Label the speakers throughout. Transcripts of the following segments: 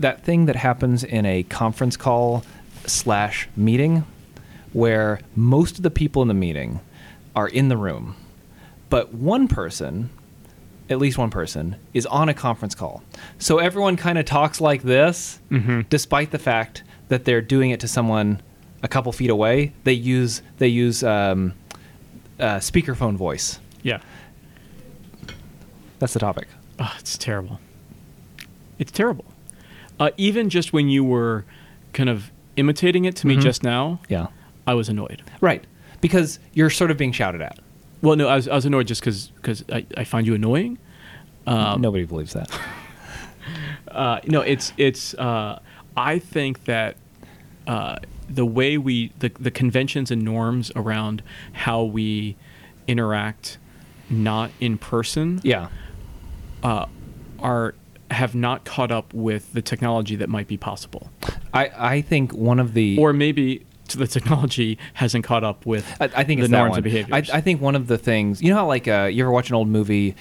Speaker 1: that thing that happens in a conference call slash meeting where most of the people in the meeting are in the room, but one person, at least one person, is on a conference call. So everyone kind of talks like this, despite the fact that they're doing it to someone a couple feet away. They use they use um, uh, speakerphone voice.
Speaker 2: Yeah.
Speaker 1: That's the topic.
Speaker 2: Oh, it's terrible. It's terrible. Uh, even just when you were kind of imitating it to me just now,
Speaker 1: Yeah.
Speaker 2: I was annoyed.
Speaker 1: Right. Because you're sort of being shouted at.
Speaker 2: Well, no, I was, I was annoyed just because I, I find you annoying. Um,
Speaker 1: Nobody believes that.
Speaker 2: Uh, no, it's it's. Uh, I think that uh, the way we the the conventions and norms around how we interact, not in person,
Speaker 1: yeah.
Speaker 2: uh, are have not caught up with the technology that might be possible,
Speaker 1: I, I think one of the
Speaker 2: or maybe the technology hasn't caught up with
Speaker 1: I, I think
Speaker 2: the norms
Speaker 1: one.
Speaker 2: and behaviors.
Speaker 1: I, I think one of the things you know how like uh, you ever watch an old movie,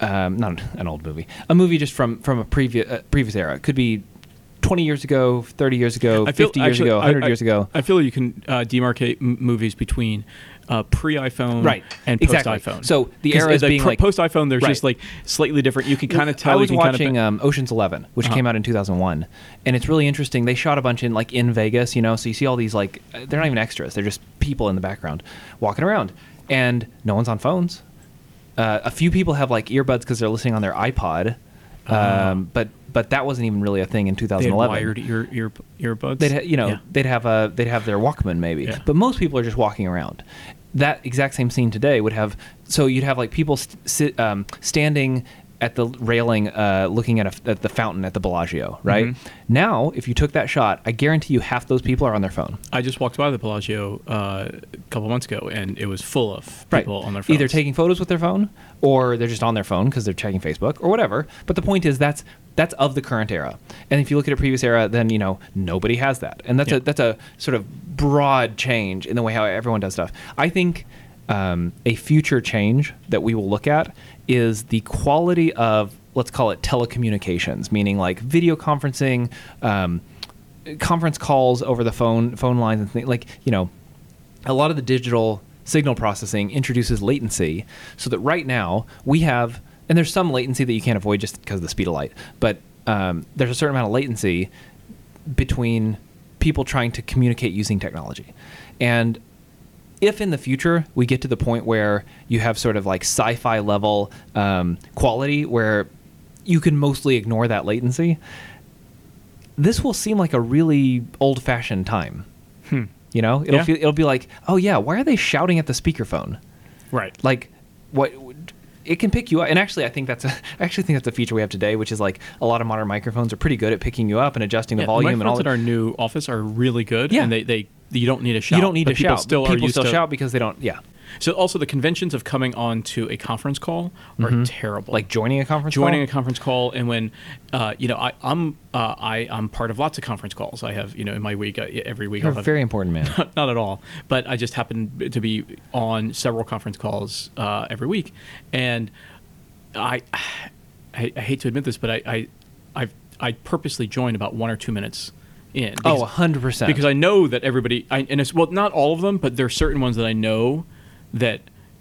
Speaker 1: um, not an old movie, a movie just from from a previous uh, previous era. It could be twenty years ago, thirty years ago,
Speaker 2: feel-
Speaker 1: fifty years
Speaker 2: actually,
Speaker 1: ago, hundred
Speaker 2: I-
Speaker 1: years ago.
Speaker 2: I feel you can uh, demarcate m- movies between uh, pre-iPhone
Speaker 1: Right,
Speaker 2: and post
Speaker 1: exactly.
Speaker 2: iPhone.
Speaker 1: So the era is being like-
Speaker 2: post iPhone. There's
Speaker 1: Right.
Speaker 2: just like slightly different. You can kind of tell.
Speaker 1: I was watching um, Ocean's Eleven, which
Speaker 2: Uh-huh.
Speaker 1: came out in 2001, and it's really interesting. They shot a bunch in like in Vegas, you know, so you see all these like uh, they're not even extras; they're just people in the background walking around, and no one's on phones. Uh, a few people have like earbuds because they're listening on their iPod, um, but but that wasn't even really a thing in
Speaker 2: they had
Speaker 1: 2011.
Speaker 2: wired ear, ear earbuds.
Speaker 1: They'd ha- you know
Speaker 2: Yeah.
Speaker 1: they'd have a they'd have their Walkman maybe,
Speaker 2: Yeah.
Speaker 1: but most people are just walking around. That exact same scene today would have so you'd have like people st- sit, um, standing at the railing, uh, looking at, a, at the fountain at the Bellagio. Right
Speaker 2: Mhm.
Speaker 1: now, if you took that shot, I guarantee you half those people are on their phone.
Speaker 2: I just walked by the Bellagio uh, a couple months ago, and it was full of
Speaker 1: Right.
Speaker 2: people on their phones.
Speaker 1: Either taking photos with their phone, or they're just on their phone because they're checking Facebook or whatever. But the point is that's that's of the current era. And if you look at a previous era, then you know nobody has that, and that's
Speaker 2: Yeah.
Speaker 1: a that's a sort of broad change in the way how everyone does stuff. I think um, a future change that we will look at is the quality of let's call it telecommunications, meaning like video conferencing. Um, conference calls over the phone phone lines and things like you know a lot of the digital signal processing introduces latency so that right now we have and there's some latency that you can't avoid just because of the speed of light but um, there's a certain amount of latency between people trying to communicate using technology and if in the future we get to the point where you have sort of like sci-fi level um, quality where you can mostly ignore that latency this will seem like a really old-fashioned time
Speaker 2: Hmm.
Speaker 1: you know, it'll
Speaker 2: Yeah.
Speaker 1: feel it'll be like, oh yeah, why are they shouting at the speakerphone?
Speaker 2: Right.
Speaker 1: Like, what? It can pick you up, and actually, I think that's a, I actually think that's a feature we have today, which is like a lot of modern microphones are pretty good at picking you up and adjusting the
Speaker 2: Yeah,
Speaker 1: volume and all.
Speaker 2: microphones at
Speaker 1: that.
Speaker 2: our new office are really good.
Speaker 1: Yeah.
Speaker 2: and they, they you don't need a shout.
Speaker 1: you don't need to shout.
Speaker 2: Still
Speaker 1: people still
Speaker 2: to,
Speaker 1: shout because they don't. Yeah,
Speaker 2: So also the conventions of coming on to a conference call are terrible.
Speaker 1: like joining a conference.
Speaker 2: joining
Speaker 1: call?
Speaker 2: a conference call and when uh, you know I, I'm uh, I, I'm part of lots of conference calls. I have you know in my week uh, every week
Speaker 1: You're
Speaker 2: I'll
Speaker 1: a
Speaker 2: have
Speaker 1: very important man.
Speaker 2: not at all. But I just happen to be on several conference calls uh, every week, and I, I, I hate to admit this, but I, I, I've, I purposely join about one or two minutes in.
Speaker 1: oh,
Speaker 2: because-
Speaker 1: hundred percent.
Speaker 2: because I know that everybody, I, and it's well, not all of them, but there are certain ones that I know that.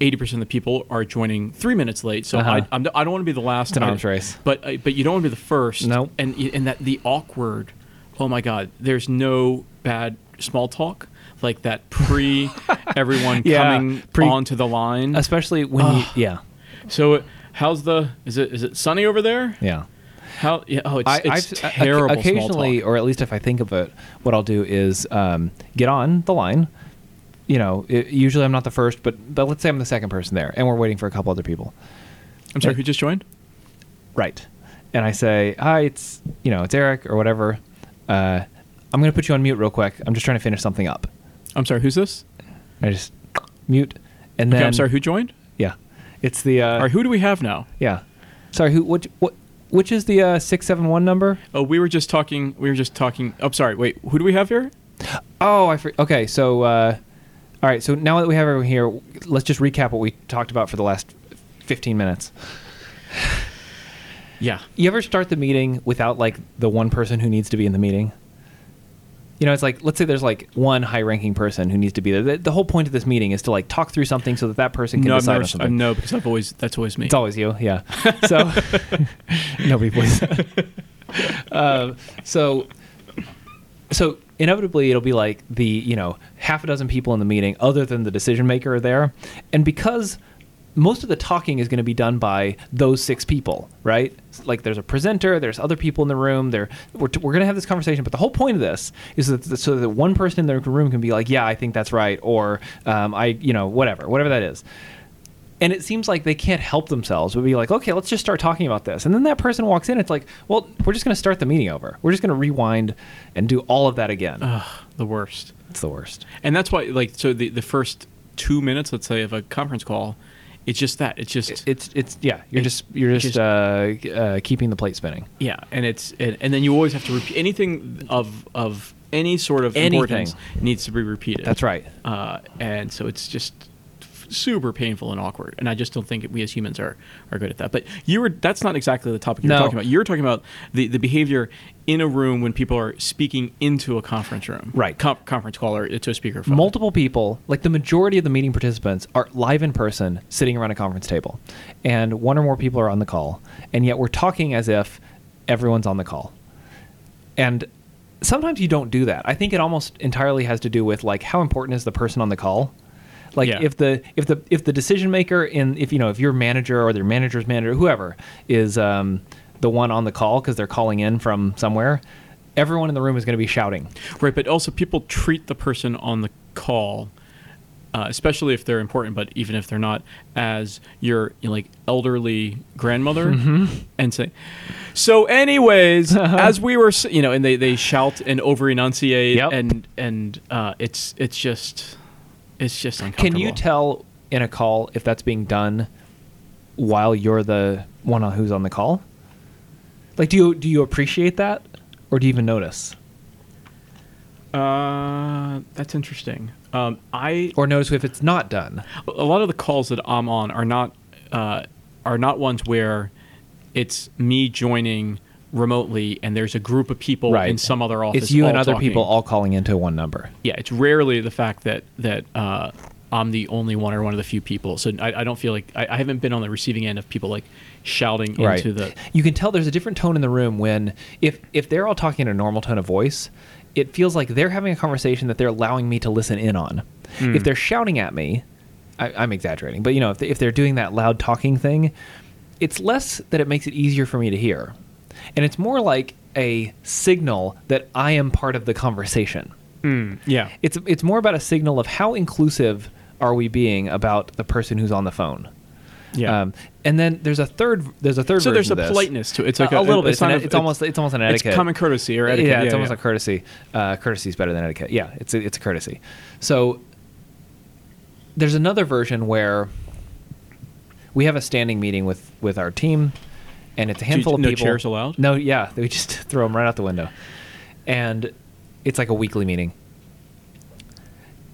Speaker 2: 80% of the people are joining three minutes late, so
Speaker 1: Uh-huh.
Speaker 2: I, I'm, I don't want to be the last.
Speaker 1: It's an race.
Speaker 2: but uh, but you don't want to be the first.
Speaker 1: Nope.
Speaker 2: And and that the awkward. Oh my God! There's no bad small talk like that pre everyone
Speaker 1: Yeah,
Speaker 2: coming
Speaker 1: pre-
Speaker 2: onto the line.
Speaker 1: especially when you, yeah,
Speaker 2: So how's the? Is it is it sunny over there?
Speaker 1: yeah.
Speaker 2: How? Yeah. Oh, it's,
Speaker 1: I,
Speaker 2: it's
Speaker 1: I've,
Speaker 2: terrible. small
Speaker 1: occasionally,
Speaker 2: talk.
Speaker 1: or at least if I think of it, what I'll do is um, get on the line. You know, it, usually I'm not the first, but but let's say I'm the second person there, and we're waiting for a couple other people.
Speaker 2: I'm sorry. Who just joined?
Speaker 1: Right. And I say, "Hi, it's you know, it's Eric or whatever. Uh, I'm going to put you on mute real quick. I'm just trying to finish something up."
Speaker 2: I'm sorry. Who's this?
Speaker 1: I just mute, and then
Speaker 2: Okay. I'm sorry. Who joined?
Speaker 1: Yeah, it's the uh,
Speaker 2: All right. Who do we have now?
Speaker 1: yeah. Sorry, who? What? What? Which is the uh, six seven one number?
Speaker 2: Oh, we were just talking. We were just talking. I'm sorry. Wait. Who do we have here?
Speaker 1: Oh, I for, okay. So, uh, all right. So now that we have everyone here, let's just recap what we talked about for the last fifteen minutes.
Speaker 2: Yeah.
Speaker 1: You ever start the meeting without like the one person who needs to be in the meeting? You know, it's like let's say there's like one high-ranking person who needs to be there. The, the whole point of this meeting is to like talk through something so that that person can
Speaker 2: No,
Speaker 1: decide
Speaker 2: never,
Speaker 1: on something.
Speaker 2: uh, no, because I've always that's always me.
Speaker 1: It's always you, yeah. So nobody believes that. Um, so so inevitably it'll be like the you know half a dozen people in the meeting other than the decision maker are there, and because most of the talking is going to be done by those six people, right? Like there's a presenter, there's other people in the room. There, we're, we're going to have this conversation, but the whole point of this is that so that one person in the room can be like, "Yeah, I think that's right," or um, "I, you know, whatever, whatever that is." and it seems like they can't help themselves but be like okay let's just start talking about this and then that person walks in it's like well we're just going to start the meeting over we're just going to rewind and do all of that again
Speaker 2: Ugh, the worst.
Speaker 1: it's the worst
Speaker 2: And that's why, like, so the the first two minutes, let's say, of a conference call, it's just that. It's just
Speaker 1: it's it's yeah you're
Speaker 2: It-
Speaker 1: just you're just,
Speaker 2: just-
Speaker 1: uh, uh, keeping the plate spinning
Speaker 2: Yeah, and it's and, and then you always have to repeat anything of of any sort of
Speaker 1: Anything.
Speaker 2: importance needs to be repeated.
Speaker 1: that's right
Speaker 2: Uh, and so it's just super painful and awkward. And I just don't think we as humans are are good at that. But you were that's not exactly the topic you're
Speaker 1: No.
Speaker 2: talking about. You're talking about the the behavior in a room when people are speaking into a conference room,
Speaker 1: Right.
Speaker 2: Com- conference call or to a speakerphone.
Speaker 1: multiple people like the majority of the meeting participants are live in person sitting around a conference table and one or more people are on the call and yet we're talking as if everyone's on the call and sometimes you don't do that i think it almost entirely has to do with like how important is the person on the call like
Speaker 2: Yeah.
Speaker 1: if the if the if the decision maker in if you know if your manager or their manager's manager whoever is um, the one on the call because they're calling in from somewhere everyone in the room is going to be shouting
Speaker 2: Right, but also people treat the person on the call, uh, especially if they're important, but even if they're not, as your you know, like elderly grandmother,
Speaker 1: Mm-hmm.
Speaker 2: and say, "So, anyways, as we were, you know," and they, they shout and over enunciate,
Speaker 1: Yep.
Speaker 2: and and uh, it's it's just it's just
Speaker 1: Can you tell in a call if that's being done while you're the one who's on the call? Like, do you do you appreciate that, or do you even notice,
Speaker 2: Uh, that's interesting. Um, I
Speaker 1: or notice if it's not done?
Speaker 2: a lot of the calls that I'm on are not uh, are not ones where it's me joining remotely and there's a group of people in some other office.
Speaker 1: It's you and other
Speaker 2: talking.
Speaker 1: people all calling into one number.
Speaker 2: Yeah, it's rarely the fact that that uh, I'm the only one or one of the few people. So I, I don't feel like I, I haven't been on the receiving end of people like shouting into the.
Speaker 1: You can tell there's a different tone in the room when if if they're all talking in a normal tone of voice, it feels like they're having a conversation that they're allowing me to listen in on.
Speaker 2: Hmm.
Speaker 1: If they're shouting at me, I, I'm exaggerating, but you know, if, they, if they're doing that loud talking thing, it's less that it makes it easier for me to hear, and it's more like a signal that I am part of the conversation.
Speaker 2: Yeah.
Speaker 1: It's it's more about a signal of how inclusive are we being about the person who's on the phone.
Speaker 2: Yeah.
Speaker 1: Um, and then there's a third. There's a third.
Speaker 2: so there's a politeness to it. It's like
Speaker 1: a,
Speaker 2: a,
Speaker 1: little bit.
Speaker 2: It's,
Speaker 1: an-
Speaker 2: a-
Speaker 1: it's almost it's almost an etiquette.
Speaker 2: It's common courtesy or etiquette.
Speaker 1: Yeah, it's
Speaker 2: yeah,
Speaker 1: almost
Speaker 2: yeah.
Speaker 1: a courtesy. Uh, courtesy is better than etiquette. Yeah, it's a, it's a courtesy. So there's another version where we have a standing meeting with with our team, and it's a handful of people.
Speaker 2: no chairs allowed?
Speaker 1: No, yeah, we just throw them right out the window, and it's like a weekly meeting,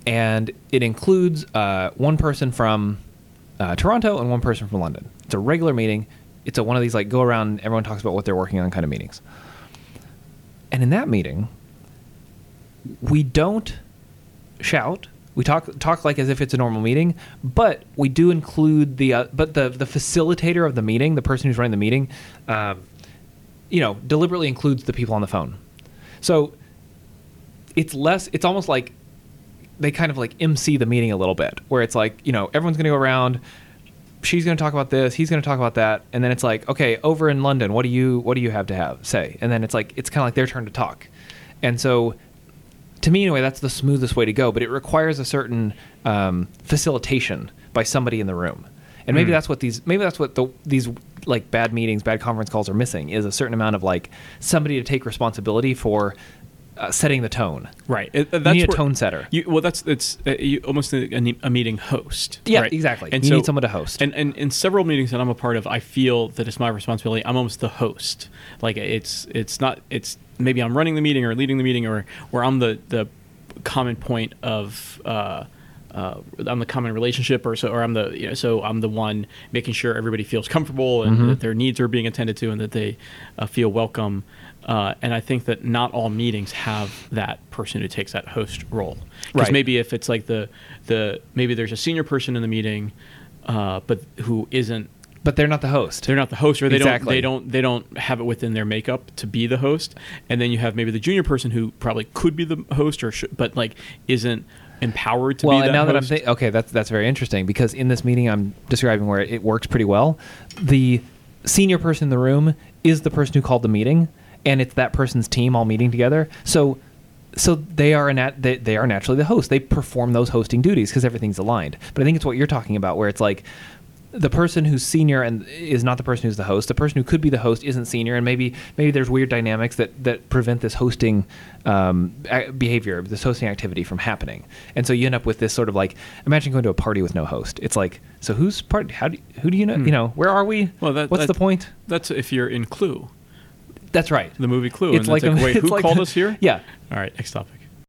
Speaker 1: and it includes uh, one person from uh, Toronto and one person from London. It's a regular meeting. It's a one of these like go around, everyone talks about what they're working on kind of meetings. And in that meeting, we don't shout. We talk talk like as if it's a normal meeting, but we do include the uh, but the the facilitator of the meeting, the person who's running the meeting, um, you know, deliberately includes the people on the phone. So it's less. It's almost like they kind of like MC the meeting a little bit, where it's like you know everyone's going to go around. She's going to talk about this. He's going to talk about that, and then it's like, okay, over in London, what do you what do you have to have say? And then it's like it's kind of like their turn to talk, and so to me anyway, that's the smoothest way to go. But it requires a certain um, facilitation by somebody in the room, and maybe
Speaker 2: Mm.
Speaker 1: that's what these maybe that's what the, these like bad meetings, bad conference calls are missing is a certain amount of like somebody to take responsibility for uh, setting the tone.
Speaker 2: Right. It,
Speaker 1: You
Speaker 2: that's
Speaker 1: need a
Speaker 2: where-
Speaker 1: tone setter.
Speaker 2: You, well, that's it's uh, you, almost a, a a meeting host.
Speaker 1: Yeah,
Speaker 2: right?
Speaker 1: exactly.
Speaker 2: And
Speaker 1: You
Speaker 2: so,
Speaker 1: need someone to host.
Speaker 2: And, and in several meetings that I'm a part of, I feel that it's my responsibility. I'm almost the host. Like it's it's not it's maybe I'm running the meeting or leading the meeting or where I'm the the common point of uh, uh, I'm the common relationship, or so, or I'm the you know, so I'm the one making sure everybody feels comfortable and
Speaker 1: Mm-hmm.
Speaker 2: that their needs are being attended to and that they uh, feel welcome. Uh, and I think that not all meetings have that person who takes that host role. Because
Speaker 1: Right.
Speaker 2: maybe if it's like the the maybe there's a senior person in the meeting, uh, but who isn't
Speaker 1: But they're not the host.
Speaker 2: they're not the host or they
Speaker 1: Exactly.
Speaker 2: don't they don't they don't have it within their makeup to be the host and then you have maybe the junior person who probably could be the host or should, but like isn't empowered to
Speaker 1: well,
Speaker 2: be
Speaker 1: and now that I'm
Speaker 2: host.
Speaker 1: thinking, okay, that's that's very interesting because in this meeting I'm describing where it works pretty well. The senior person in the room is the person who called the meeting, and it's that person's team all meeting together. So, so they are nat- they, they are naturally the host. They perform those hosting duties because everything's aligned. But I think it's what you're talking about, where it's like the person who's senior and is not the person who's the host. The person who could be the host isn't senior, and maybe maybe there's weird dynamics that that prevent this hosting um, behavior, this hosting activity from happening. And so you end up with this sort of like imagine going to a party with no host. It's like so who's part? How do who do you know? You know where are we?
Speaker 2: Hmm. Well, that-
Speaker 1: what's
Speaker 2: that-
Speaker 1: the point?
Speaker 2: that's if you're in clue
Speaker 1: That's right.
Speaker 2: the movie clue
Speaker 1: It's
Speaker 2: and
Speaker 1: like
Speaker 2: it's like, wait who
Speaker 1: like
Speaker 2: called us here
Speaker 1: Yeah.
Speaker 2: all right next topic